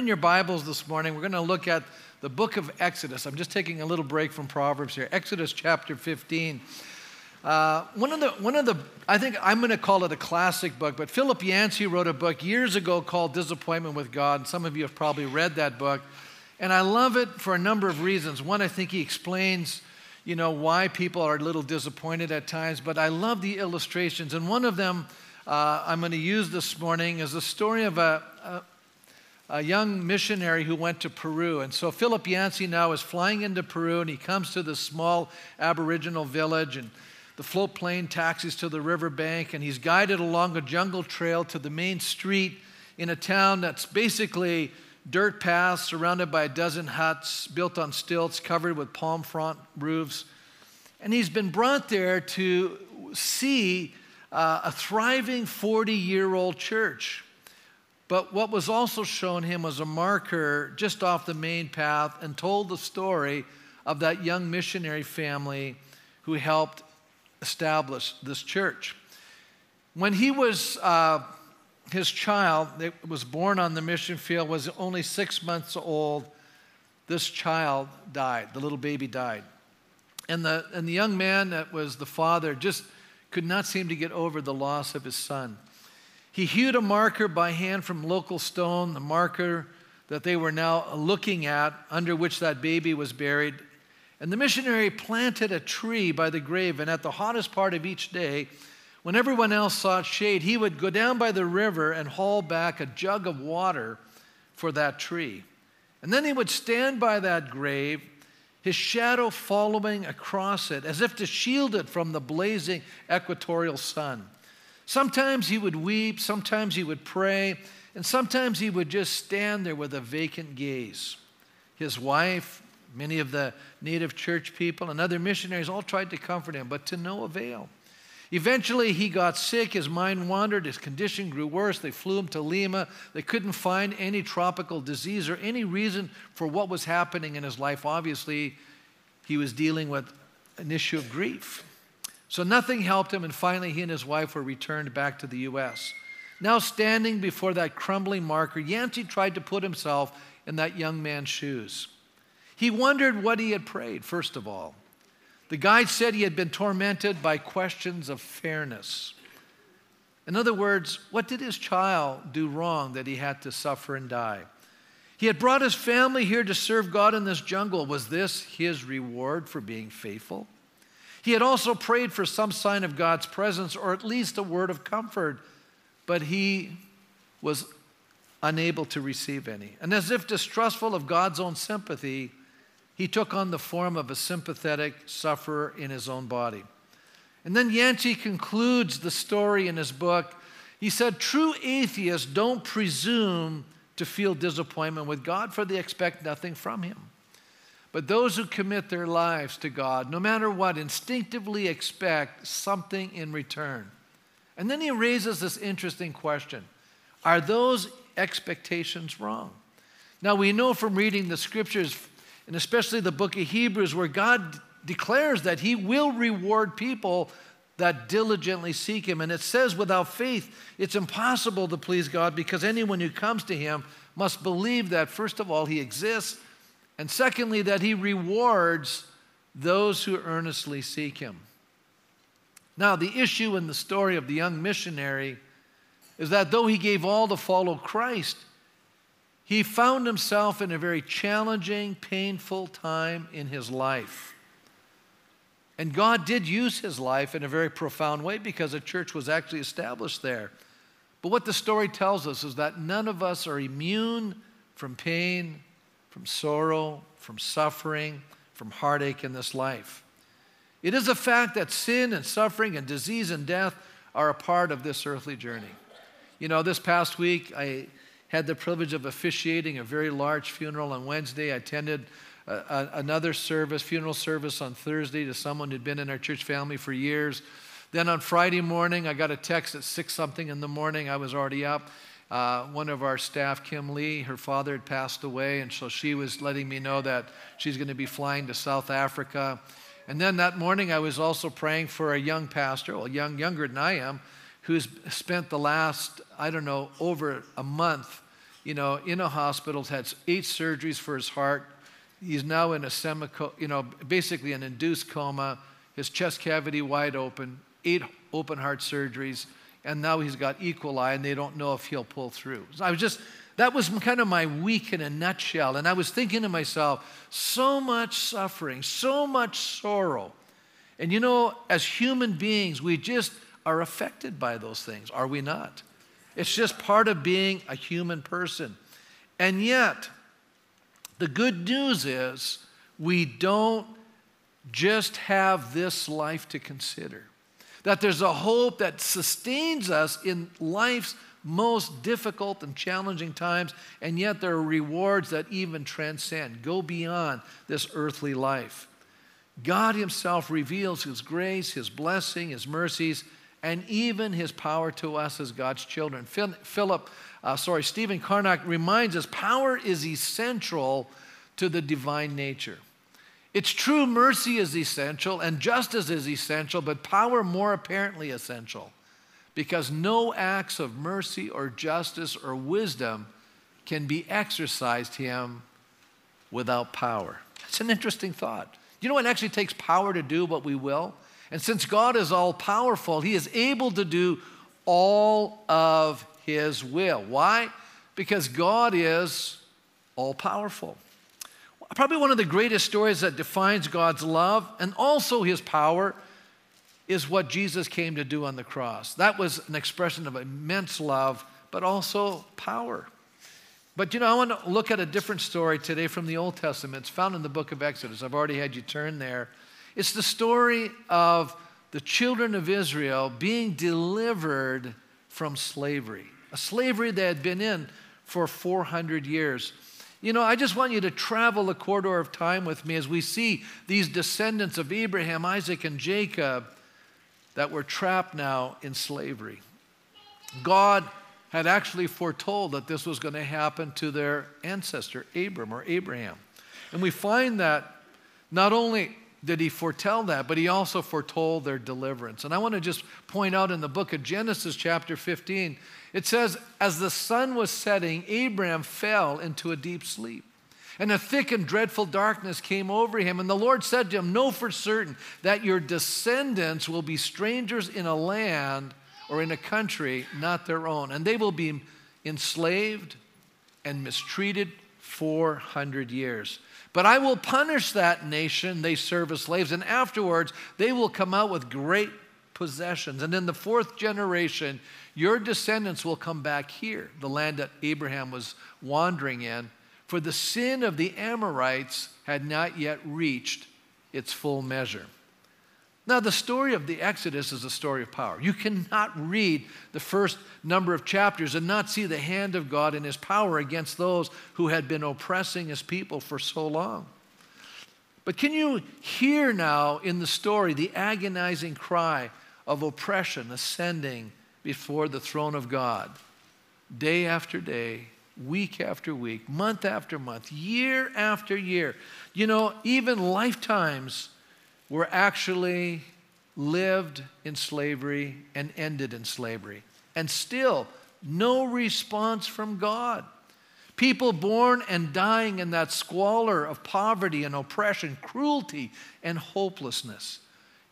In your Bibles this morning, we're going to look at the book of Exodus. I'm just taking a little break from Proverbs here. Exodus chapter 15. Uh, one of the, one of the, I think I'm going to call it a classic book, but Philip Yancey wrote a book years ago called Disappointment with God. Some of you have probably read that book. And I love it for a number of reasons. One, I think he explains, you know, why people are a little disappointed at times, but I love the illustrations. And one of them uh, I'm going to use this morning is the story of a, a, young missionary who went to Peru. And so Philip Yancey now is flying into Peru, and he comes to this small Aboriginal village, and the float plane taxis to the riverbank, and he's guided along a jungle trail to the main street in a town that's basically dirt paths surrounded by a dozen huts built on stilts, covered with palm frond roofs. And he's been brought there to see uh, a thriving 40 year old church. But what was also shown him was a marker just off the main path and told the story of that young missionary family who helped establish this church. When he was uh, his child that was born on the mission field was only six months old. This child died. The little baby died. And the, and the young man that was the father just could not seem to get over the loss of his son. He hewed a marker by hand from local stone, the marker that they were now looking at, under which that baby was buried. And the missionary planted a tree by the grave, and at the hottest part of each day, when everyone else sought shade, he would go down by the river and haul back a jug of water for that tree. And then he would stand by that grave, his shadow following across it, as if to shield it from the blazing equatorial sun. Sometimes he would weep, sometimes he would pray, and sometimes he would just stand there with a vacant gaze. His wife, many of the native church people, and other missionaries all tried to comfort him, but to no avail. Eventually, he got sick, his mind wandered, his condition grew worse. They flew him to Lima. They couldn't find any tropical disease or any reason for what was happening in his life. Obviously, he was dealing with an issue of grief. So nothing helped him, and finally, he and his wife were returned back to the U.S. Now, standing before that crumbling marker, Yancey tried to put himself in that young man's shoes. He wondered what he had prayed, first of all. The guide said he had been tormented by questions of fairness. In other words, what did his child do wrong that he had to suffer and die? He had brought his family here to serve God in this jungle. Was this his reward for being faithful? He had also prayed for some sign of God's presence or at least a word of comfort, but he was unable to receive any. And as if distrustful of God's own sympathy, he took on the form of a sympathetic sufferer in his own body. And then Yancey concludes the story in his book. He said, True atheists don't presume to feel disappointment with God, for they expect nothing from Him. But those who commit their lives to God, no matter what, instinctively expect something in return. And then he raises this interesting question Are those expectations wrong? Now, we know from reading the scriptures and especially the book of Hebrews, where God declares that He will reward people that diligently seek Him. And it says, without faith, it's impossible to please God because anyone who comes to Him must believe that, first of all, He exists, and secondly, that He rewards those who earnestly seek Him. Now, the issue in the story of the young missionary is that though he gave all to follow Christ, he found himself in a very challenging, painful time in his life. And God did use his life in a very profound way because a church was actually established there. But what the story tells us is that none of us are immune from pain, from sorrow, from suffering, from heartache in this life. It is a fact that sin and suffering and disease and death are a part of this earthly journey. You know, this past week, I had the privilege of officiating a very large funeral on Wednesday. I attended a, a, another service, funeral service on Thursday to someone who'd been in our church family for years. Then on Friday morning, I got a text at six something in the morning. I was already up. Uh, one of our staff, Kim Lee, her father had passed away, and so she was letting me know that she's going to be flying to South Africa. And then that morning, I was also praying for a young pastor, well, young, younger than I am, who's spent the last, I don't know, over a month you know, in a hospital, had eight surgeries for his heart. He's now in a semi, you know, basically an induced coma, his chest cavity wide open, eight open heart surgeries, and now he's got E. coli, and they don't know if he'll pull through. So I was just, that was kind of my week in a nutshell. And I was thinking to myself, so much suffering, so much sorrow. And you know, as human beings, we just are affected by those things, are we not? It's just part of being a human person. And yet, the good news is we don't just have this life to consider. That there's a hope that sustains us in life's most difficult and challenging times, and yet there are rewards that even transcend, go beyond this earthly life. God Himself reveals His grace, His blessing, His mercies, and even His power to us as God's children. Philip, uh, sorry, Stephen Charnock reminds us power is essential to the divine nature. It's true, mercy is essential and justice is essential, but power more apparently essential because no acts of mercy or justice or wisdom can be exercised him without power. It's an interesting thought. You know what actually takes power to do what we will? And since God is all powerful, he is able to do all of his will. Why? Because God is all powerful. Probably one of the greatest stories that defines God's love and also his power is what Jesus came to do on the cross. That was an expression of immense love, but also power. But you know, I want to look at a different story today from the Old Testament. It's found in the book of Exodus. I've already had you turn there. It's the story of the children of Israel being delivered from slavery, a slavery they had been in for 400 years. You know, I just want you to travel a corridor of time with me as we see these descendants of Abraham, Isaac, and Jacob that were trapped now in slavery. God had actually foretold that this was going to happen to their ancestor, Abram or Abraham. And we find that not only did he foretell that, but he also foretold their deliverance. And I want to just point out in the book of Genesis, chapter 15, it says, As the sun was setting, Abraham fell into a deep sleep. And a thick and dreadful darkness came over him. And the Lord said to him, Know for certain that your descendants will be strangers in a land or in a country not their own. And they will be enslaved and mistreated 400 years. But I will punish that nation they serve as slaves, and afterwards they will come out with great possessions. And in the fourth generation, your descendants will come back here, the land that Abraham was wandering in, for the sin of the Amorites had not yet reached its full measure. Now, the story of the Exodus is a story of power. You cannot read the first number of chapters and not see the hand of God and his power against those who had been oppressing his people for so long. But can you hear now in the story the agonizing cry of oppression ascending before the throne of God, day after day, week after week, month after month, year after year? You know, even lifetimes were actually lived in slavery and ended in slavery. And still, no response from God. People born and dying in that squalor of poverty and oppression, cruelty and hopelessness.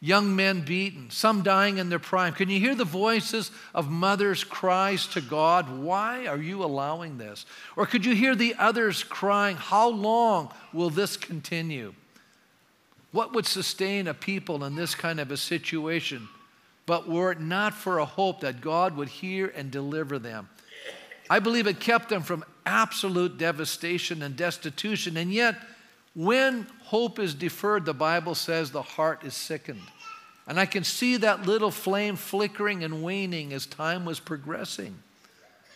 Young men beaten, some dying in their prime. Can you hear the voices of mothers' cries to God? Why are you allowing this? Or could you hear the others crying, How long will this continue? What would sustain a people in this kind of a situation? But were it not for a hope that God would hear and deliver them, I believe it kept them from absolute devastation and destitution. And yet, when hope is deferred, the Bible says the heart is sickened. And I can see that little flame flickering and waning as time was progressing.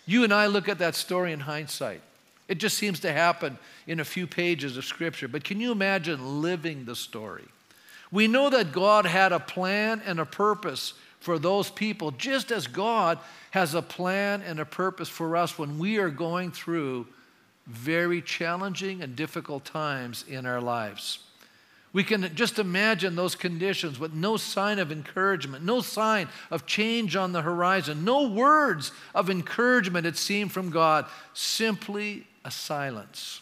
You and I look at that story in hindsight. It just seems to happen in a few pages of Scripture. But can you imagine living the story? We know that God had a plan and a purpose for those people, just as God has a plan and a purpose for us when we are going through very challenging and difficult times in our lives. We can just imagine those conditions with no sign of encouragement, no sign of change on the horizon, no words of encouragement, it seemed from God, simply a silence.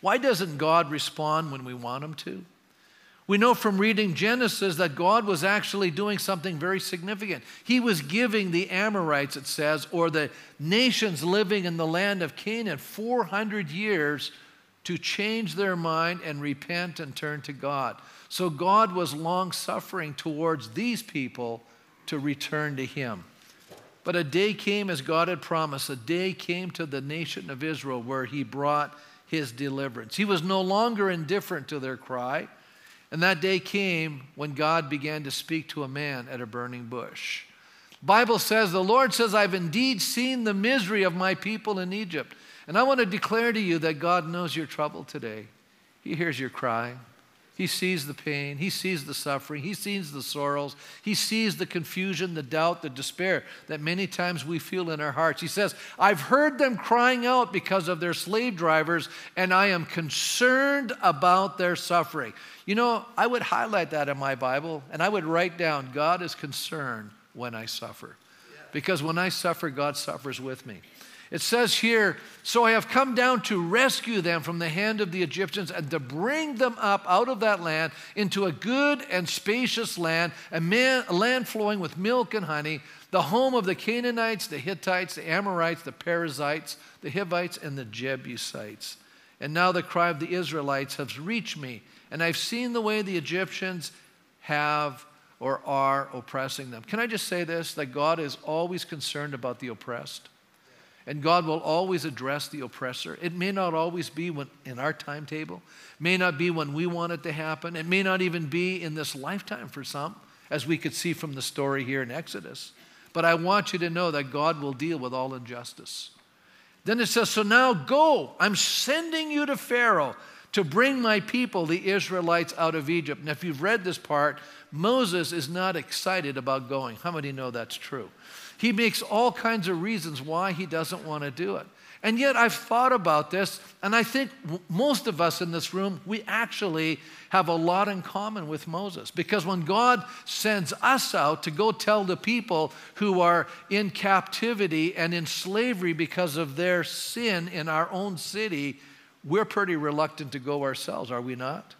Why doesn't God respond when we want Him to? We know from reading Genesis that God was actually doing something very significant. He was giving the Amorites, it says, or the nations living in the land of Canaan, 400 years to change their mind and repent and turn to God. So God was long suffering towards these people to return to Him. But a day came as God had promised. A day came to the nation of Israel where He brought His deliverance. He was no longer indifferent to their cry. And that day came when God began to speak to a man at a burning bush. Bible says, The Lord says, I've indeed seen the misery of my people in Egypt. And I want to declare to you that God knows your trouble today. He hears your cry. He sees the pain. He sees the suffering. He sees the sorrows. He sees the confusion, the doubt, the despair that many times we feel in our hearts. He says, I've heard them crying out because of their slave drivers, and I am concerned about their suffering. You know, I would highlight that in my Bible, and I would write down, God is concerned when I suffer. Because when I suffer, God suffers with me. It says here, So I have come down to rescue them from the hand of the Egyptians and to bring them up out of that land into a good and spacious land, a, man, a land flowing with milk and honey, the home of the Canaanites, the Hittites, the Amorites, the Perizzites, the Hivites, and the Jebusites. And now the cry of the Israelites has reached me, and I've seen the way the Egyptians have or are oppressing them. Can I just say this that God is always concerned about the oppressed? And God will always address the oppressor. It may not always be when, in our timetable, may not be when we want it to happen, it may not even be in this lifetime for some, as we could see from the story here in Exodus. But I want you to know that God will deal with all injustice. Then it says, So now go, I'm sending you to Pharaoh to bring my people, the Israelites, out of Egypt. And if you've read this part, Moses is not excited about going. How many know that's true? He makes all kinds of reasons why he doesn't want to do it. And yet, I've thought about this, and I think most of us in this room, we actually have a lot in common with Moses. Because when God sends us out to go tell the people who are in captivity and in slavery because of their sin in our own city, we're pretty reluctant to go ourselves, are we not?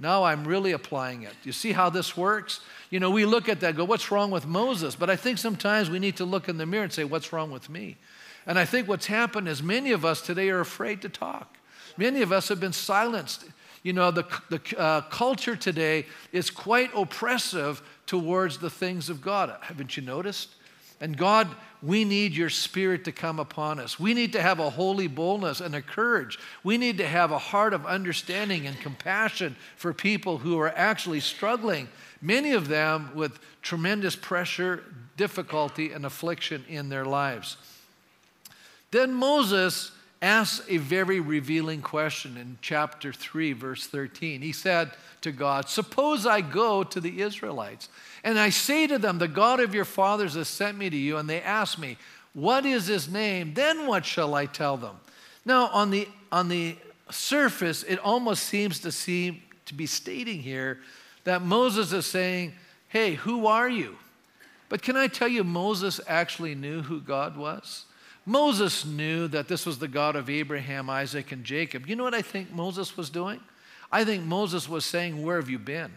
Now I'm really applying it. You see how this works? You know, we look at that, go, what's wrong with Moses? But I think sometimes we need to look in the mirror and say, what's wrong with me? And I think what's happened is many of us today are afraid to talk. Many of us have been silenced. You know, the, the uh, culture today is quite oppressive towards the things of God. Haven't you noticed? And God, we need your spirit to come upon us. We need to have a holy boldness and a courage. We need to have a heart of understanding and compassion for people who are actually struggling, many of them with tremendous pressure, difficulty, and affliction in their lives. Then Moses asks a very revealing question in chapter 3, verse 13. He said to God, Suppose I go to the Israelites and I say to them, The God of your fathers has sent me to you, and they ask me, What is his name? Then what shall I tell them? Now, on the, on the surface, it almost seems to seem to be stating here that Moses is saying, Hey, who are you? But can I tell you, Moses actually knew who God was? Moses knew that this was the God of Abraham, Isaac, and Jacob. You know what I think Moses was doing? I think Moses was saying, Where have you been?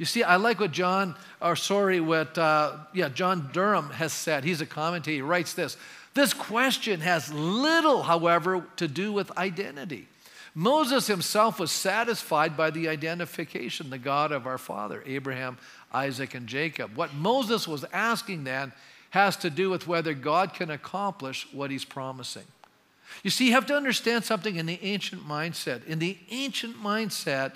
You see, I like what John, or sorry, what uh, yeah, John Durham has said. He's a commentator. He writes this. This question has little, however, to do with identity. Moses himself was satisfied by the identification, the God of our father, Abraham, Isaac, and Jacob. What Moses was asking then has to do with whether God can accomplish what he's promising. You see, you have to understand something in the ancient mindset. In the ancient mindset,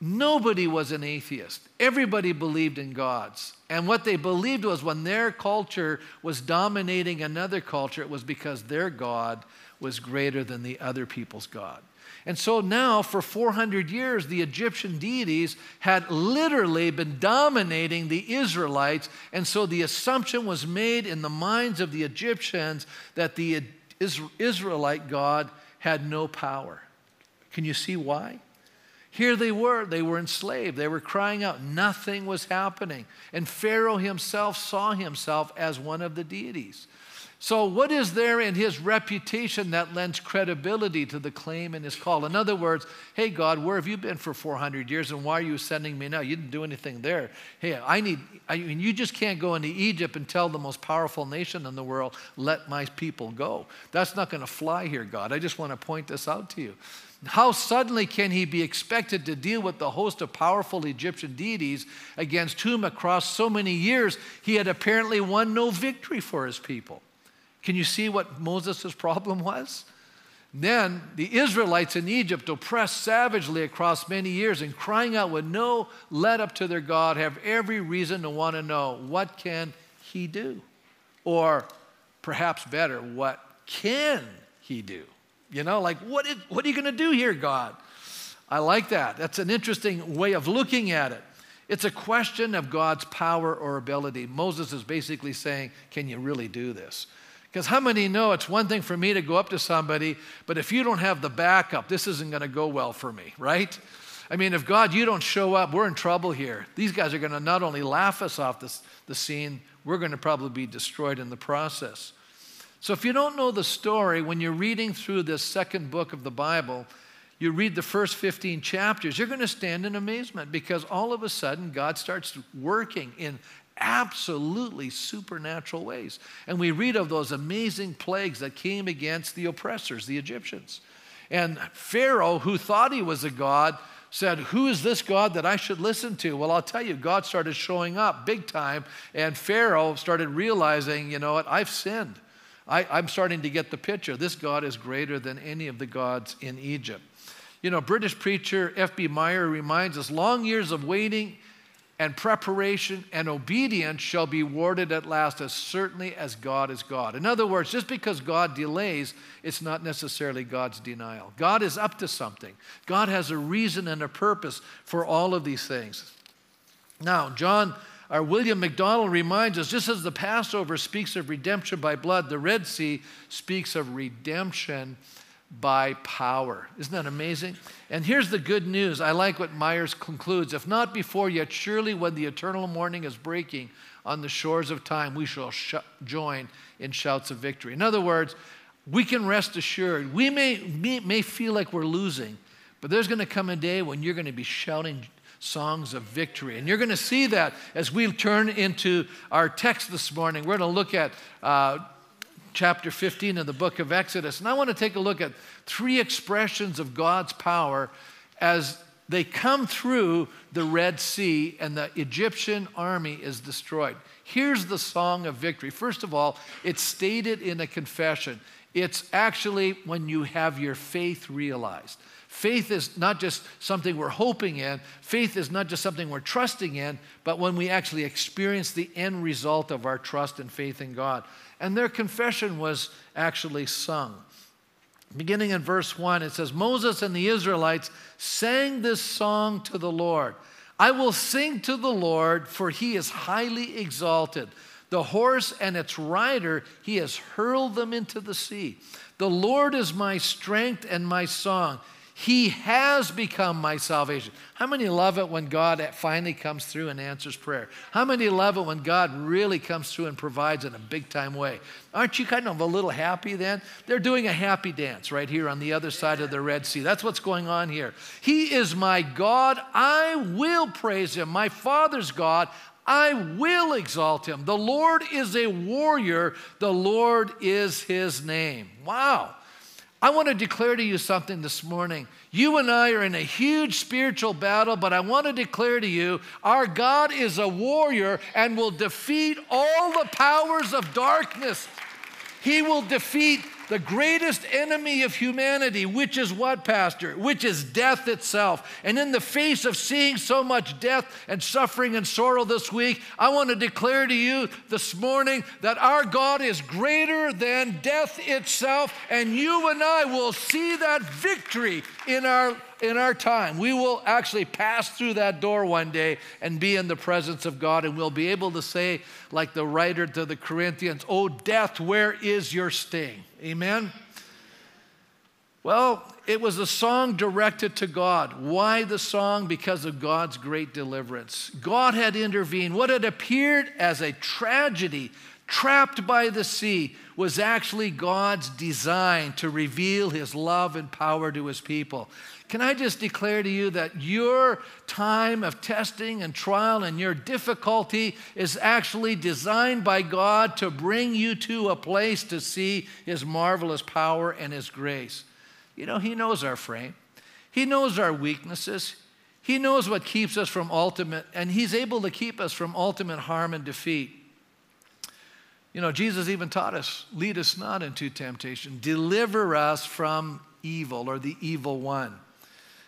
Nobody was an atheist. Everybody believed in gods. And what they believed was when their culture was dominating another culture, it was because their God was greater than the other people's God. And so now, for 400 years, the Egyptian deities had literally been dominating the Israelites. And so the assumption was made in the minds of the Egyptians that the Israelite God had no power. Can you see why? Here they were, they were enslaved, they were crying out, nothing was happening. And Pharaoh himself saw himself as one of the deities. So, what is there in his reputation that lends credibility to the claim in his call? In other words, hey, God, where have you been for 400 years and why are you sending me now? You didn't do anything there. Hey, I need, I mean, you just can't go into Egypt and tell the most powerful nation in the world, let my people go. That's not going to fly here, God. I just want to point this out to you. How suddenly can he be expected to deal with the host of powerful Egyptian deities against whom, across so many years, he had apparently won no victory for his people? Can you see what Moses' problem was? Then the Israelites in Egypt, oppressed savagely across many years and crying out with no let up to their God, have every reason to want to know what can he do? Or perhaps better, what can he do? You know, like what, is, what are you going to do here, God? I like that. That's an interesting way of looking at it. It's a question of God's power or ability. Moses is basically saying, Can you really do this? Because how many know it's one thing for me to go up to somebody, but if you don't have the backup, this isn't going to go well for me, right? I mean, if God, you don't show up, we're in trouble here. These guys are going to not only laugh us off this, the scene, we're going to probably be destroyed in the process. So, if you don't know the story, when you're reading through this second book of the Bible, you read the first 15 chapters, you're going to stand in amazement because all of a sudden God starts working in absolutely supernatural ways. And we read of those amazing plagues that came against the oppressors, the Egyptians. And Pharaoh, who thought he was a god, said, Who is this God that I should listen to? Well, I'll tell you, God started showing up big time, and Pharaoh started realizing, you know what, I've sinned. I, am starting to get the picture. This God is greater than any of the gods in Egypt. You know, British preacher F.B. Meyer reminds us long years of waiting and preparation and obedience shall be rewarded at last as certainly as God is God. In other words, just because God delays, it's not necessarily God's denial. God is up to something, God has a reason and a purpose for all of these things. Now, John or William MacDonald reminds us just as the Passover speaks of redemption by blood, the Red Sea speaks of redemption by power. Isn't that amazing? And here's the good news. I like what Meyer's concludes. If not before, yet surely when the eternal morning is breaking on the shores of time, we shall sh- join in shouts of victory. In other words, we can rest assured. We may, may feel like we're losing, but there's going to come a day when you're going to be shouting songs of victory. And you're going to see that as we turn into our text this morning. We're going to look at. Uh, chapter 15 of the book of Exodus. And I want to take a look at three expressions of God's power as they come through the Red Sea and the Egyptian army is destroyed. Here's the song of victory. First of all, it's stated in a confession. It's actually when you have your faith realized. Faith is not just something we're hoping in, faith is not just something we're trusting in, but when we actually experience the end result of our trust and faith in God. And their confession was actually sung. Beginning in verse 1, it says, Moses and the Israelites sang this song to the Lord. I will sing to the Lord, for he is highly exalted. The horse and its rider, he has hurled them into the sea. The Lord is my strength and my song. He has become my salvation. How many love it when God finally comes through and answers prayer? How many love it when God really comes through and provides in a big time way? Aren't you kind of a little happy then? They're doing a happy dance right here on the other side of the Red Sea. That's what's going on here. He is my God. I will praise him. My Father's God. I will exalt him. The Lord is a warrior. The Lord is his name. Wow. I want to declare to you something this morning. You and I are in a huge spiritual battle, but I want to declare to you our God is a warrior and will defeat all the powers of darkness. He will defeat the greatest enemy of humanity, which is what, Pastor? Which is death itself. And in the face of seeing so much death and suffering and sorrow this week, I want to declare to you this morning that our God is greater than death itself, and you and I will see that victory in our in our time. We will actually pass through that door one day and be in the presence of God, and we'll be able to say, like the writer to the Corinthians, Oh, death, where is your sting? Amen? Well, it was a song directed to God. Why the song? Because of God's great deliverance. God had intervened. What had appeared as a tragedy, trapped by the sea, was actually God's design to reveal his love and power to his people. Can I just declare to you that your time of testing and trial and your difficulty is actually designed by God to bring you to a place to see His marvelous power and His grace? You know, He knows our frame, He knows our weaknesses. He knows what keeps us from ultimate, and He's able to keep us from ultimate harm and defeat. You know, Jesus even taught us lead us not into temptation, deliver us from evil or the evil one.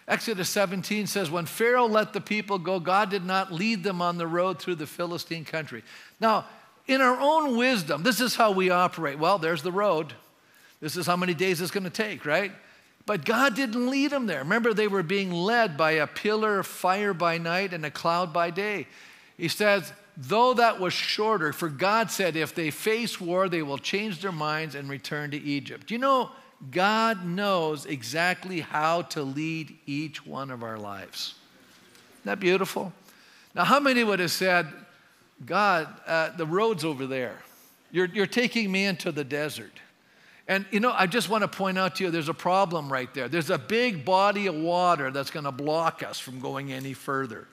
Exodus 17 says, When Pharaoh let the people go, God did not lead them on the road through the Philistine country. Now, in our own wisdom, this is how we operate. Well, there's the road. This is how many days it's going to take, right? But God didn't lead them there. Remember, they were being led by a pillar of fire by night and a cloud by day. He says, though that was shorter, for God said, if they face war, they will change their minds and return to Egypt. You know, God knows exactly how to lead each one of our lives. Isn't that beautiful? Now, how many would have said, God, uh, the road's over there? You're, you're taking me into the desert. And you know, I just want to point out to you there's a problem right there. There's a big body of water that's going to block us from going any further.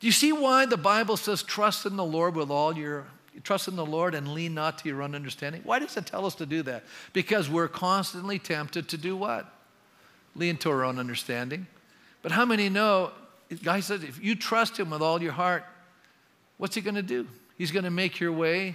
Do you see why the Bible says, trust in the Lord with all your trust in the Lord and lean not to your own understanding. Why does it tell us to do that? Because we're constantly tempted to do what? Lean to our own understanding. But how many know, guy says, if you trust him with all your heart, what's he going to do? He's going to make your way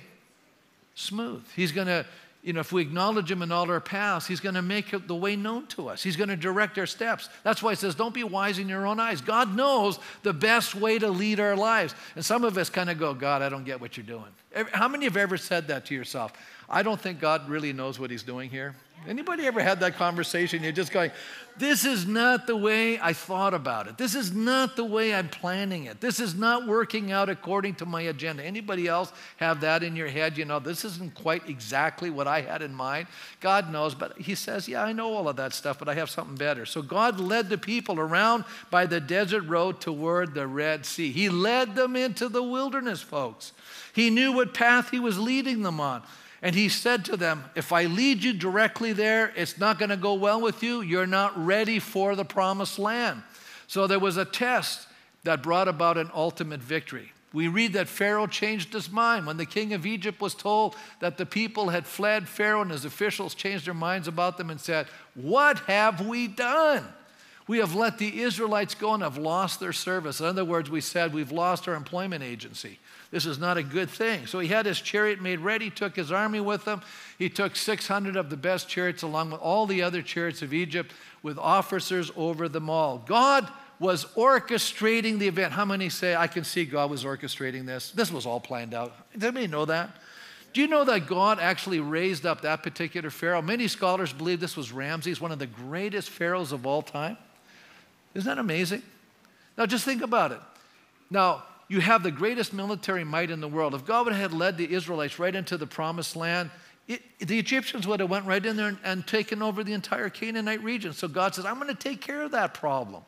smooth. He's going to you know, if we acknowledge Him in all our paths, He's going to make the way known to us. He's going to direct our steps. That's why He says, don't be wise in your own eyes. God knows the best way to lead our lives. And some of us kind of go, God, I don't get what you're doing. How many have ever said that to yourself? I don't think God really knows what He's doing here. Anybody ever had that conversation? You're just going, this is not the way I thought about it. This is not the way I'm planning it. This is not working out according to my agenda. Anybody else have that in your head? You know, this isn't quite exactly what I had in mind. God knows, but He says, Yeah, I know all of that stuff, but I have something better. So God led the people around by the desert road toward the Red Sea. He led them into the wilderness, folks. He knew what path He was leading them on. And he said to them, If I lead you directly there, it's not going to go well with you. You're not ready for the promised land. So there was a test that brought about an ultimate victory. We read that Pharaoh changed his mind. When the king of Egypt was told that the people had fled, Pharaoh and his officials changed their minds about them and said, What have we done? We have let the Israelites go and have lost their service. In other words, we said, We've lost our employment agency. This is not a good thing. So he had his chariot made ready, took his army with him. He took 600 of the best chariots along with all the other chariots of Egypt with officers over them all. God was orchestrating the event. How many say, I can see God was orchestrating this? This was all planned out. Does anybody know that? Do you know that God actually raised up that particular Pharaoh? Many scholars believe this was Ramses, one of the greatest pharaohs of all time. Isn't that amazing? Now, just think about it. Now, you have the greatest military might in the world. If God had led the Israelites right into the promised land, it, the Egyptians would have went right in there and, and taken over the entire Canaanite region. So God says, I'm going to take care of that problem.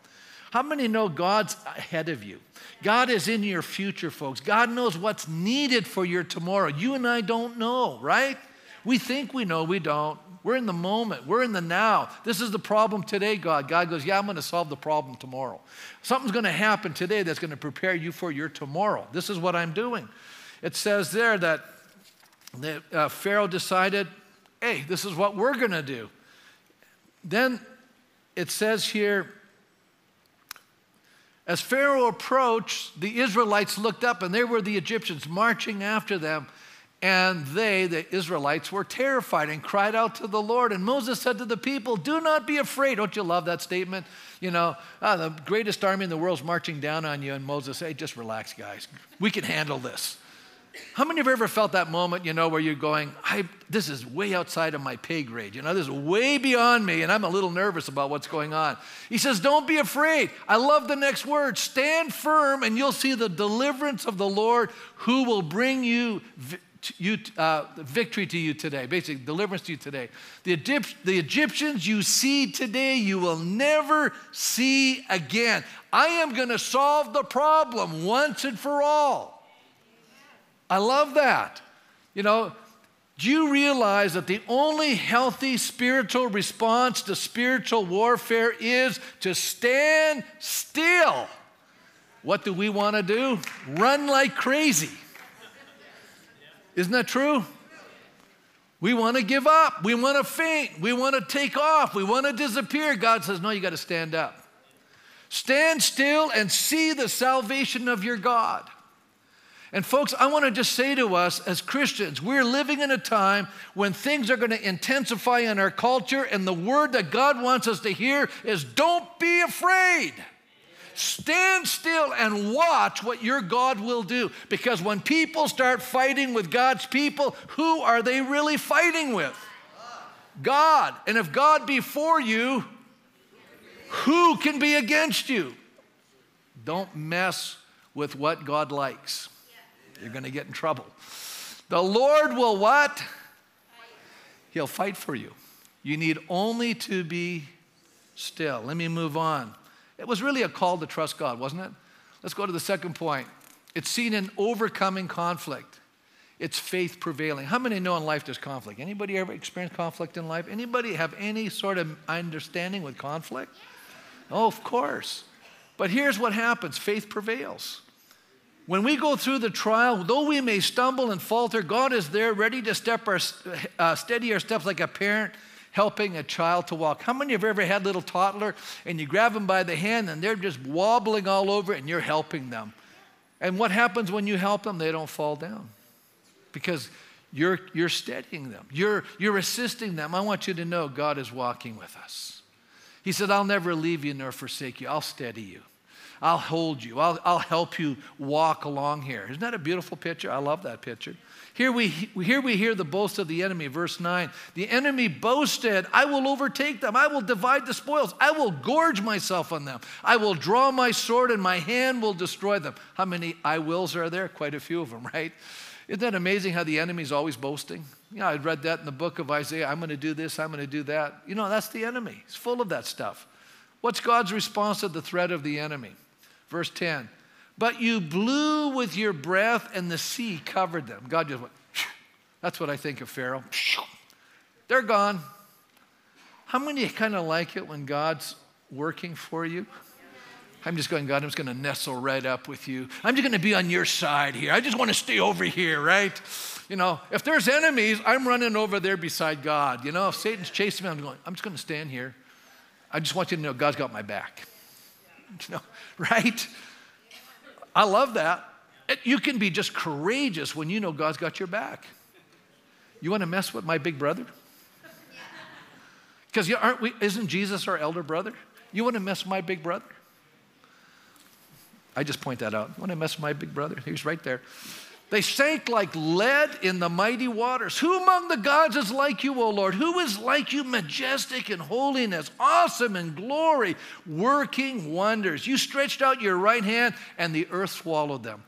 How many know God's ahead of you? God is in your future, folks. God knows what's needed for your tomorrow. You and I don't know, right? We think we know, we don't. We're in the moment. We're in the now. This is the problem today, God. God goes, Yeah, I'm going to solve the problem tomorrow. Something's going to happen today that's going to prepare you for your tomorrow. This is what I'm doing. It says there that, uh, Pharaoh decided, Hey, this is what we're going to do. Then it says here, as Pharaoh approached, the Israelites looked up and there were the Egyptians marching after them. And they, the Israelites, were terrified and cried out to the Lord. And Moses said to the people, Do not be afraid. Don't you love that statement? You know, oh, the greatest army in the world is marching down on you. And Moses, hey, just relax, guys. We can handle this. How many of you ever felt that moment, you know, where you're going, this is way outside of my pay grade. You know, this is way beyond me, and I'm a little nervous about what's going on. He says, Don't be afraid. I love the next word stand firm, and you'll see the deliverance of the Lord who will bring you you, uh, victory to you today, basically deliverance to you today. The, Egypt, the Egyptians you see today, you will never see again. I am going to solve the problem once and for all. I love that. You know, do you realize that the only healthy spiritual response to spiritual warfare is to stand still? What do we want to do? Run like crazy. Isn't that true? We want to give up. We want to faint. We want to take off. We want to disappear. God says, No, you got to stand up. Stand still and see the salvation of your God. And, folks, I want to just say to us as Christians, we're living in a time when things are going to intensify in our culture, and the word that God wants us to hear is don't be afraid. Stand still and watch what your God will do. Because when people start fighting with God's people, who are they really fighting with? God. And if God be for you, who can be against you? Don't mess with what God likes. You're going to get in trouble. The Lord will what? He'll fight for you. You need only to be still. Let me move on. It was really a call to trust God, wasn't it? Let's go to the second point. It's seen in overcoming conflict. It's faith prevailing. How many know in life there's conflict? Anybody ever experienced conflict in life? Anybody have any sort of understanding with conflict? Oh, of course. But here's what happens faith prevails. When we go through the trial, though we may stumble and falter, God is there ready to step our, uh, steady our steps like a parent helping a child to walk. How many of you have ever had little toddler and you grab them by the hand and they're just wobbling all over and you're helping them? And what happens when you help them? They don't fall down because you're, you're steadying them, you're, you're assisting them. I want you to know God is walking with us. He said, I'll never leave you nor forsake you, I'll steady you. I'll hold you. I'll, I'll help you walk along here. Isn't that a beautiful picture? I love that picture. Here we, here we hear the boast of the enemy, verse 9. The enemy boasted, I will overtake them. I will divide the spoils. I will gorge myself on them. I will draw my sword and my hand will destroy them. How many I wills are there? Quite a few of them, right? Isn't that amazing how the enemy's always boasting? Yeah, I read that in the book of Isaiah. I'm going to do this, I'm going to do that. You know, that's the enemy. He's full of that stuff. What's God's response to the threat of the enemy? Verse 10 but you blew with your breath, and the sea covered them. God just went, that's what I think of Pharaoh. They're gone. How many kind of like it when God's working for you? I'm just going, God, I'm just going to nestle right up with you. I'm just going to be on your side here. I just want to stay over here, right? You know, if there's enemies, I'm running over there beside God. You know, if Satan's chasing me, I'm going, I'm just going to stand here. I just want you to know God's got my back. You know, right? I love that. You can be just courageous when you know God's got your back. You want to mess with my big brother? Because aren't we? Isn't Jesus our elder brother? You want to mess with my big brother? I just point that out. You want to mess with my big brother? He's right there. They sank like lead in the mighty waters. Who among the gods is like you, O Lord? Who is like you, majestic in holiness, awesome in glory, working wonders? You stretched out your right hand, and the earth swallowed them.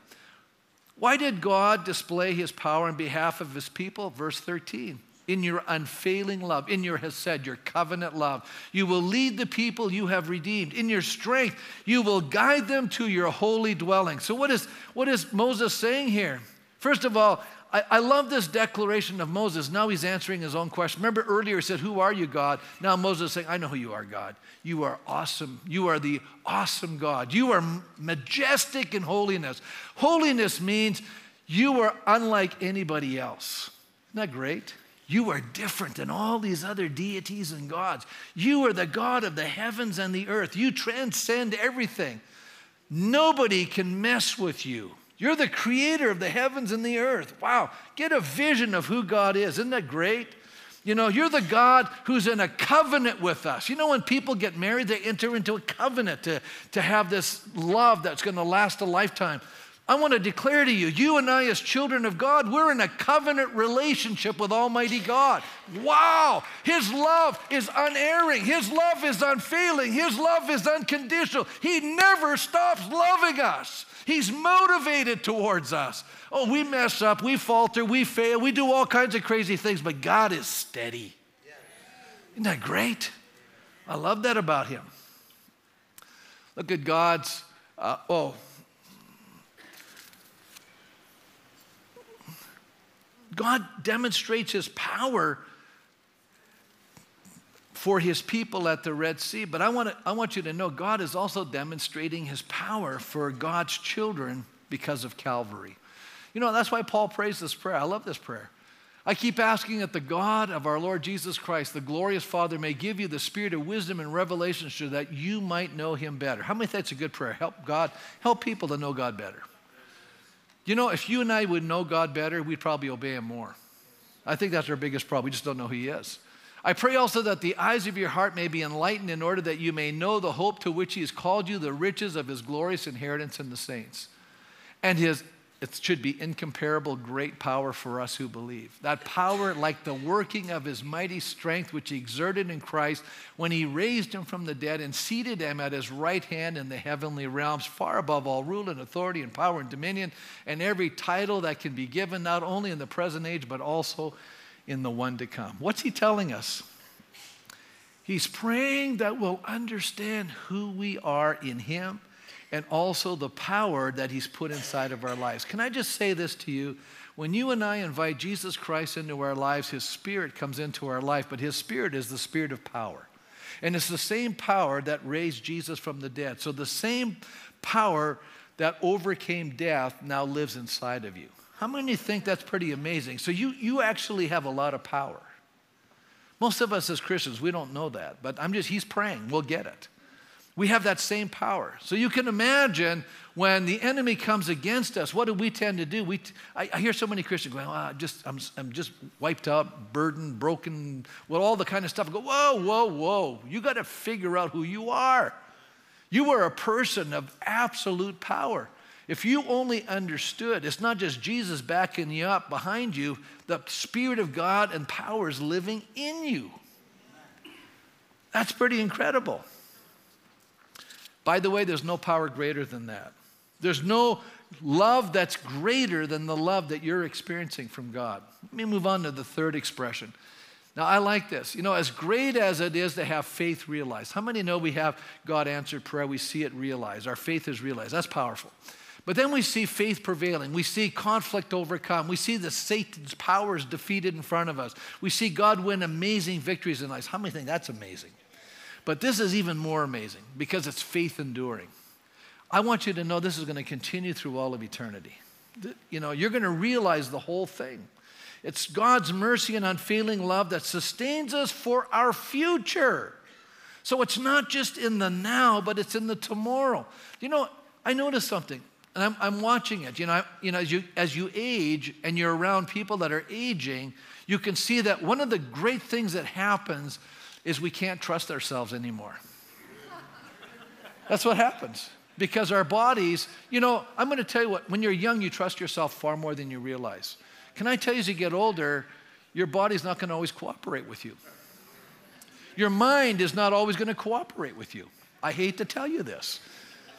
Why did God display his power on behalf of his people? Verse 13 in your unfailing love, in your hesed, your covenant love. You will lead the people you have redeemed. In your strength, you will guide them to your holy dwelling. So, what is, what is Moses saying here? First of all, I, I, love this declaration of Moses. Now he's answering his own question. Remember earlier he said, Who are you, God? Now Moses is saying, I know who you are, God. You are awesome. You are the awesome God. You are majestic in holiness. Holiness means you are unlike anybody else. Isn't that great? You are different than all these other deities and gods. You are the God of the heavens and the earth. You transcend everything. Nobody can mess with you. You're the creator of the heavens and the earth. Wow, get a vision of who God is. Isn't that great? You know, you're the God who's in a covenant with us. You know, when people get married, they enter into a covenant to, to have this love that's going to last a lifetime. I want to declare to you, you and I, as children of God, we're in a covenant relationship with Almighty God. Wow! His love is unerring, His love is unfailing, His love is unconditional. He never stops loving us. He's motivated towards us. Oh, we mess up, we falter, we fail, we do all kinds of crazy things, but God is steady. Isn't that great? I love that about Him. Look at God's, uh, oh, God demonstrates his power for his people at the Red Sea. But I want, to, I want you to know God is also demonstrating his power for God's children because of Calvary. You know, that's why Paul prays this prayer. I love this prayer. I keep asking that the God of our Lord Jesus Christ, the glorious Father, may give you the spirit of wisdom and revelation so that you might know him better. How many think that's a good prayer? Help God, help people to know God better. You know, if you and I would know God better, we'd probably obey Him more. I think that's our biggest problem. We just don't know who He is. I pray also that the eyes of your heart may be enlightened in order that you may know the hope to which He has called you, the riches of His glorious inheritance in the saints, and His it should be incomparable great power for us who believe. That power, like the working of his mighty strength, which he exerted in Christ when he raised him from the dead and seated him at his right hand in the heavenly realms, far above all rule and authority and power and dominion, and every title that can be given, not only in the present age, but also in the one to come. What's he telling us? He's praying that we'll understand who we are in him and also the power that He's put inside of our lives. Can I just say this to you? When you and I invite Jesus Christ into our lives, His Spirit comes into our life, but His Spirit is the Spirit of power. And it's the same power that raised Jesus from the dead. So the same power that overcame death now lives inside of you. How many think that's pretty amazing? So you, you actually have a lot of power. Most of us as Christians, we don't know that, but I'm just, he's praying, we'll get it. We have that same power. So you can imagine when the enemy comes against us, what do we tend to do? We I, I hear so many Christians going, oh, just, I'm, I'm just wiped out, burdened, broken, well, all the kind of stuff. I go, whoa, whoa, whoa. You got to figure out who you are. You are a person of absolute power. If you only understood, it's not just Jesus backing you up behind you, the Spirit of God and power is living in you. That's pretty incredible. By the way, there's no power greater than that. There's no love that's greater than the love that you're experiencing from God. Let me move on to the third expression. Now, I like this. You know, as great as it is to have faith realized, how many know we have God answered prayer? We see it realized. Our faith is realized. That's powerful. But then we see faith prevailing. We see conflict overcome. We see the Satan's powers defeated in front of us. We see God win amazing victories in life. How many think that's amazing? But this is even more amazing because it's faith enduring. I want you to know this is going to continue through all of eternity. You know, you're going to realize the whole thing. It's God's mercy and unfailing love that sustains us for our future. So it's not just in the now, but it's in the tomorrow. You know, I noticed something, and I'm, I'm watching it. You know, I, you know as, you, as you age and you're around people that are aging, you can see that one of the great things that happens is we can't trust ourselves anymore. That's what happens because our bodies, you know, I'm going to tell you what, when you're young, you trust yourself far more than you realize. Can I tell you, as you get older, your body's not going to always cooperate with you. Your mind is not always going to cooperate with you. I hate to tell you this.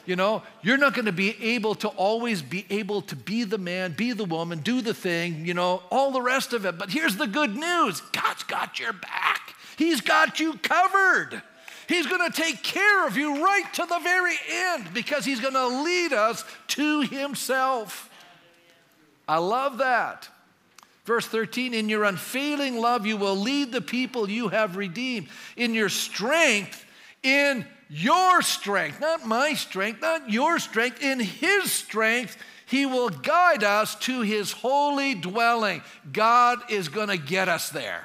You know, you're not going to be able to always be able to be the man, be the woman, do the thing, you know, all the rest of it. But here's the good news God's got your back. He's got you covered. He's going to take care of you right to the very end because He's going to lead us to Himself. I love that. Verse 13, in your unfailing love, you will lead the people you have redeemed. In your strength, in your strength, not my strength, not your strength, in His strength, He will guide us to His holy dwelling. God is going to get us there.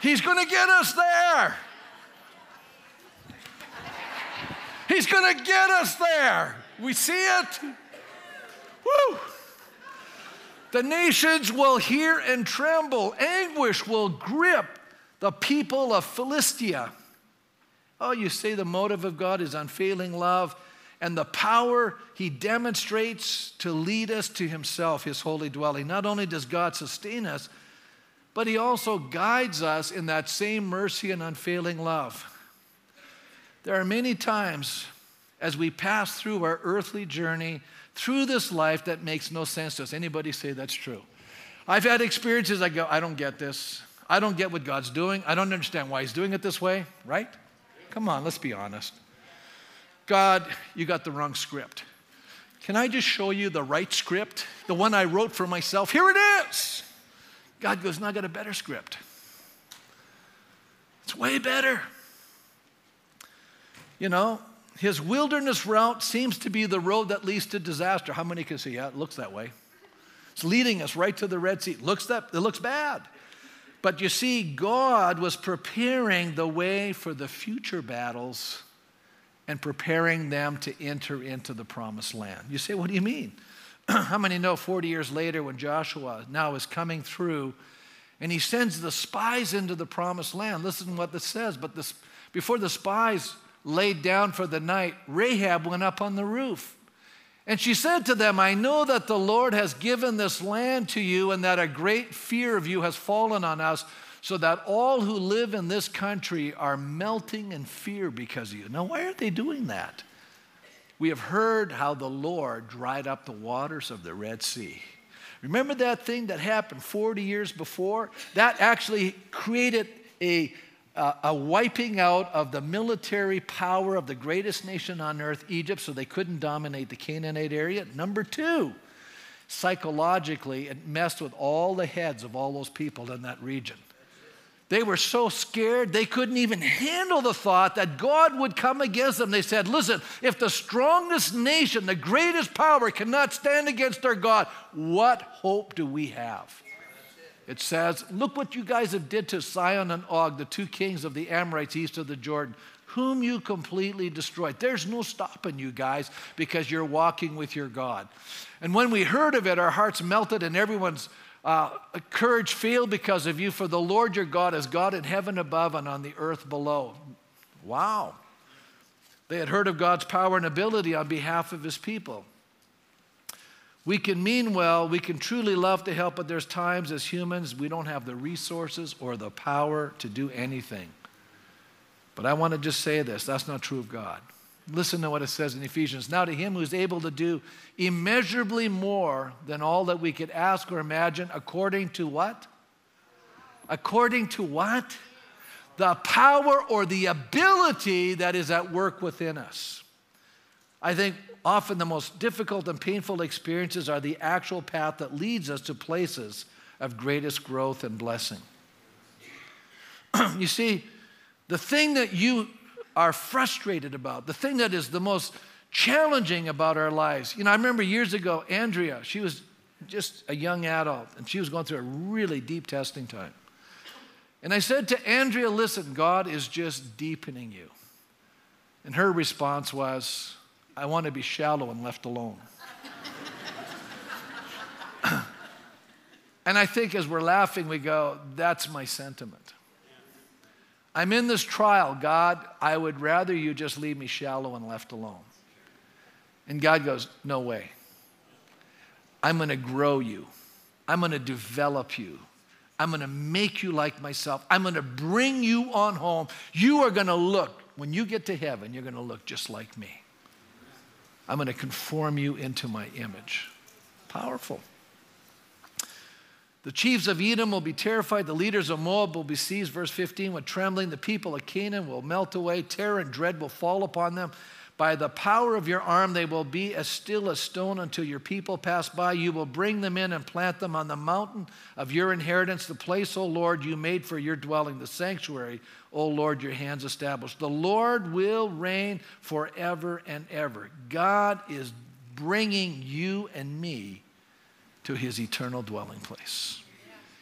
He's going to get us there. He's going to get us there. We see it. Woo! The nations will hear and tremble. Anguish will grip the people of Philistia. Oh, you say the motive of God is unfailing love and the power he demonstrates to lead us to himself, his holy dwelling. Not only does God sustain us, but he also guides us in that same mercy and unfailing love. There are many times as we pass through our earthly journey through this life that makes no sense to us. Anybody say that's true? I've had experiences I go, I don't get this. I don't get what God's doing. I don't understand why He's doing it this way, right? Come on, let's be honest. God, you got the wrong script. Can I just show you the right script? The one I wrote for myself? Here it is. God goes, No, I got a better script. It's way better. You know, his wilderness route seems to be the road that leads to disaster. How many can see? Yeah, it looks that way. It's leading us right to the Red Sea. Looks that it looks bad. But you see, God was preparing the way for the future battles and preparing them to enter into the promised land. You say, what do you mean? How many know 40 years later when Joshua now is coming through and he sends the spies into the promised land? Listen to what this says. But this, before the spies laid down for the night, Rahab went up on the roof. And she said to them, I know that the Lord has given this land to you, and that a great fear of you has fallen on us, so that all who live in this country are melting in fear because of you. Now, why aren't they doing that? We have heard how the Lord dried up the waters of the Red Sea. Remember that thing that happened 40 years before? That actually created a, uh, a wiping out of the military power of the greatest nation on earth, Egypt, so they couldn't dominate the Canaanite area. Number two, psychologically, it messed with all the heads of all those people in that region. They were so scared, they couldn't even handle the thought that God would come against them. They said, Listen, if the strongest nation, the greatest power, cannot stand against our God, what hope do we have? It says, Look what you guys have did to Sihon and Og, the two kings of the Amorites east of the Jordan, whom you completely destroyed. There's no stopping you guys because you're walking with your God. And when we heard of it, our hearts melted and everyone's uh, courage failed because of you, for the Lord your God is God in heaven above and on the earth below. Wow. They had heard of God's power and ability on behalf of his people. We can mean well, we can truly love to help, but there's times as humans we don't have the resources or the power to do anything. But I want to just say this that's not true of God. Listen to what it says in Ephesians. Now, to him who is able to do immeasurably more than all that we could ask or imagine, according to what? According to what? The power or the ability that is at work within us. I think often the most difficult and painful experiences are the actual path that leads us to places of greatest growth and blessing. you see, the thing that you are frustrated about, the thing that is the most challenging about our lives. You know, I remember years ago, Andrea, she was just a young adult, and she was going through a really deep testing time. And I said to Andrea, listen, God is just deepening you. And her response was, I want to be shallow and left alone. and I think as we're laughing, we go, that's my sentiment. I'm in this trial, God, I would rather you just leave me shallow and left alone. And God goes, No way. I'm going to grow you, I'm going to develop you. I'm going to make you like myself. I'm going to bring you on home. You are going to look, when you get to heaven, you're going to look just like me. I'm going to conform you into my image. Powerful. The chiefs of Edom will be terrified. The leaders of Moab will be seized. Verse 15, with trembling, the people of Canaan will melt away. Terror and dread will fall upon them. By the power of your arm, they will be as still as stone until your people pass by. You will bring them in and plant them on the mountain of your inheritance, the place, O Lord, you made for your dwelling, the sanctuary, O Lord, your hands established. The Lord will reign forever and ever. God is bringing you and me to his eternal dwelling place.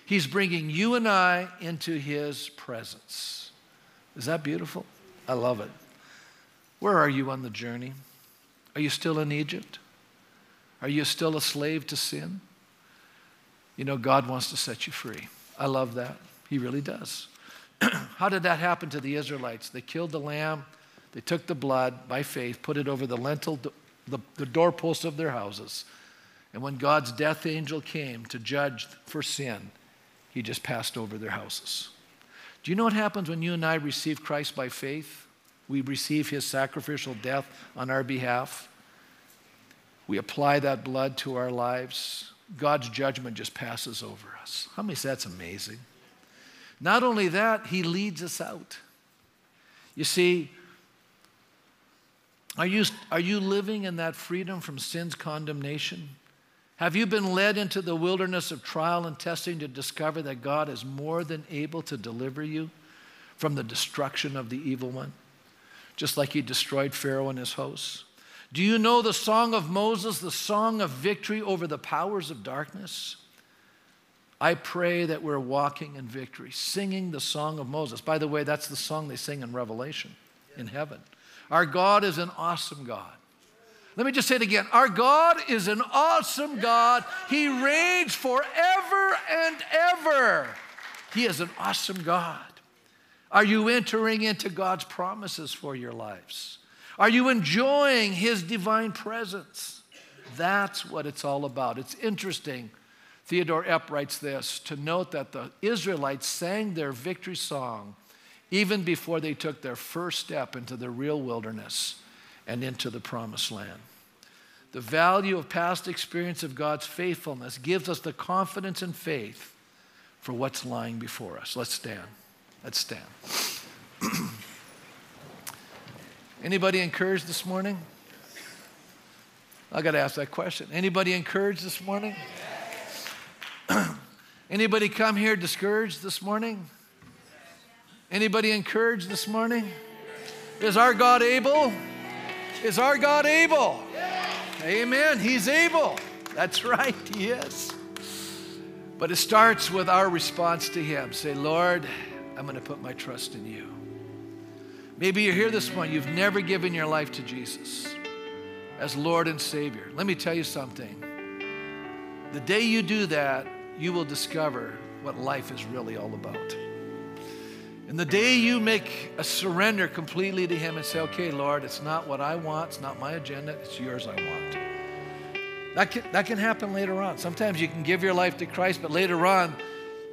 He's bringing you and I into his presence. Is that beautiful? I love it. Where are you on the journey? Are you still in Egypt? Are you still a slave to sin? You know, God wants to set you free. I love that. He really does. How did that happen to the Israelites? They killed the lamb, they took the blood by faith, put it over the lintel, the, the doorposts of their houses. And when God's death angel came to judge for sin, he just passed over their houses. Do you know what happens when you and I receive Christ by faith? We receive his sacrificial death on our behalf. We apply that blood to our lives. God's judgment just passes over us. How many say that's amazing? Not only that, he leads us out. You see, are you, are you living in that freedom from sin's condemnation? Have you been led into the wilderness of trial and testing to discover that God is more than able to deliver you from the destruction of the evil one, just like he destroyed Pharaoh and his hosts? Do you know the song of Moses, the song of victory over the powers of darkness? I pray that we're walking in victory, singing the song of Moses. By the way, that's the song they sing in Revelation in heaven. Our God is an awesome God. Let me just say it again. Our God is an awesome God. He reigns forever and ever. He is an awesome God. Are you entering into God's promises for your lives? Are you enjoying His divine presence? That's what it's all about. It's interesting. Theodore Epp writes this to note that the Israelites sang their victory song even before they took their first step into the real wilderness and into the promised land. The value of past experience of God's faithfulness gives us the confidence and faith for what's lying before us. Let's stand. Let's stand. Anybody encouraged this morning? I got to ask that question. Anybody encouraged this morning? Anybody come here discouraged this morning? Anybody encouraged this morning? Is our God able? Is our God able? Amen. He's able. That's right. He is. But it starts with our response to Him. Say, Lord, I'm going to put my trust in you. Maybe you're here this morning, you've never given your life to Jesus as Lord and Savior. Let me tell you something. The day you do that, you will discover what life is really all about. And the day you make a surrender completely to Him and say, okay, Lord, it's not what I want, it's not my agenda, it's yours I want. That can, that can happen later on. Sometimes you can give your life to Christ, but later on,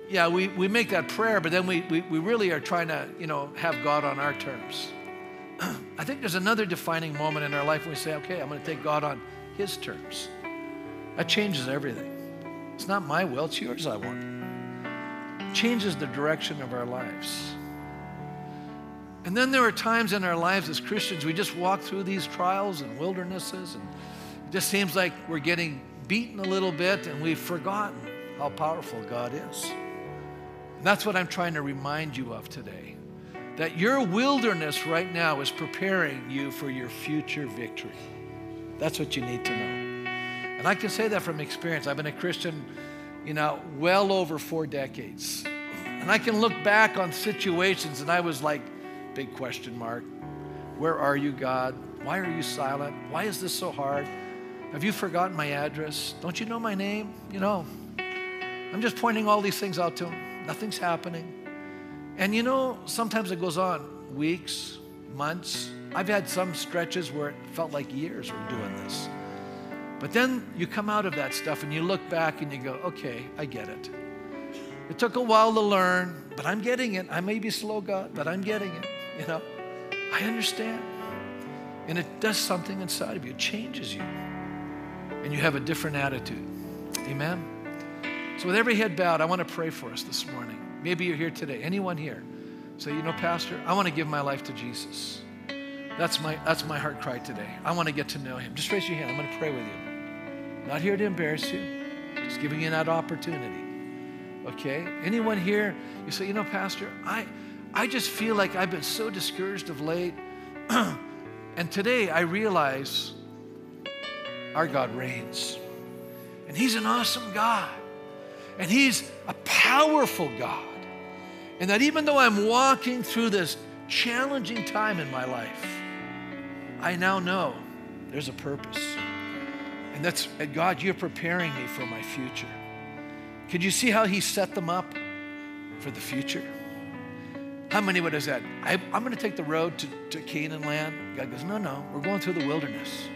yeah, we, we make that prayer, but then we, we, we really are trying to, you know, have God on our terms. I think there's another defining moment in our life when we say, okay, I'm going to take God on His terms. That changes everything. It's not my will, it's yours I want. It changes the direction of our lives. And then there are times in our lives as Christians, we just walk through these trials and wildernesses, and it just seems like we're getting beaten a little bit and we've forgotten how powerful God is. And that's what I'm trying to remind you of today. That your wilderness right now is preparing you for your future victory. That's what you need to know. And I can say that from experience. I've been a Christian, you know, well over four decades. And I can look back on situations and I was like, Big question mark. Where are you, God? Why are you silent? Why is this so hard? Have you forgotten my address? Don't you know my name? You know, I'm just pointing all these things out to him. Nothing's happening. And you know, sometimes it goes on weeks, months. I've had some stretches where it felt like years we're doing this. But then you come out of that stuff and you look back and you go, okay, I get it. It took a while to learn, but I'm getting it. I may be slow, God, but I'm getting it. You know, I understand. And it does something inside of you, it changes you. And you have a different attitude. Amen? So, with every head bowed, I want to pray for us this morning. Maybe you're here today. Anyone here? Say, you know, Pastor, I want to give my life to Jesus. That's my, that's my heart cry today. I want to get to know him. Just raise your hand. I'm going to pray with you. Not here to embarrass you, just giving you that opportunity. Okay? Anyone here, you say, you know, Pastor, I, I just feel like I've been so discouraged of late. and today I realize our God reigns. And He's an awesome God. And He's a powerful God. And that even though I'm walking through this challenging time in my life, I now know there's a purpose. And that's, God, you're preparing me for my future. Could you see how He set them up for the future? How many would have said, I, am going to take the road to, to Canaan land? God goes, No, no, we're going through the wilderness.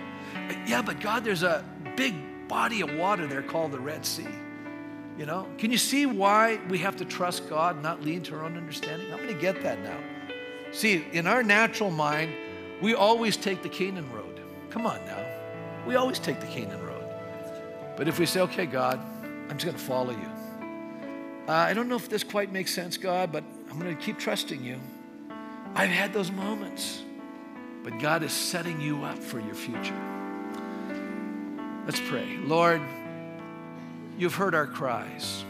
Yeah, but God, there's a big body of water there called the Red Sea. You know, can you see why we have to trust God, not lean to our own understanding? I'm going to get that now. See, in our natural mind, we always take the Canaan road. Come on now. We always take the Canaan road. But if we say, okay, God, I'm just going to follow you. Uh, I don't know if this quite makes sense, God, but I'm going to keep trusting you. I've had those moments, but God is setting you up for your future. Let's pray. Lord, you've heard our cries.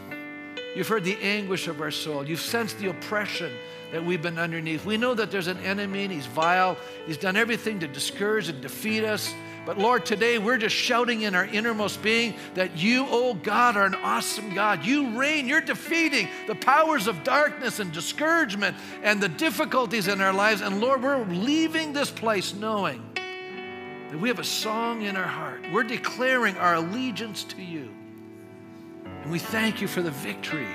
You've heard the anguish of our soul. You've sensed the oppression that we've been underneath. We know that there's an enemy and he's vile. He's done everything to discourage and defeat us. But Lord, today we're just shouting in our innermost being that you, oh God, are an awesome God. You reign. You're defeating the powers of darkness and discouragement and the difficulties in our lives. And Lord, we're leaving this place knowing that we have a song in our heart. We're declaring our allegiance to you. And we thank you for the victory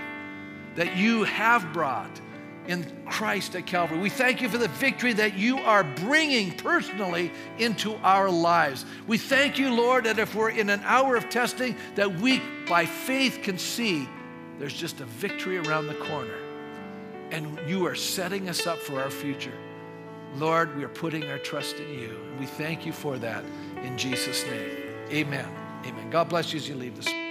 that you have brought in Christ at Calvary. We thank you for the victory that you are bringing personally into our lives. We thank you, Lord, that if we're in an hour of testing, that we by faith can see there's just a victory around the corner. And you are setting us up for our future. Lord, we are putting our trust in you. And we thank you for that in Jesus' name. Amen. Amen. God bless you as you leave this.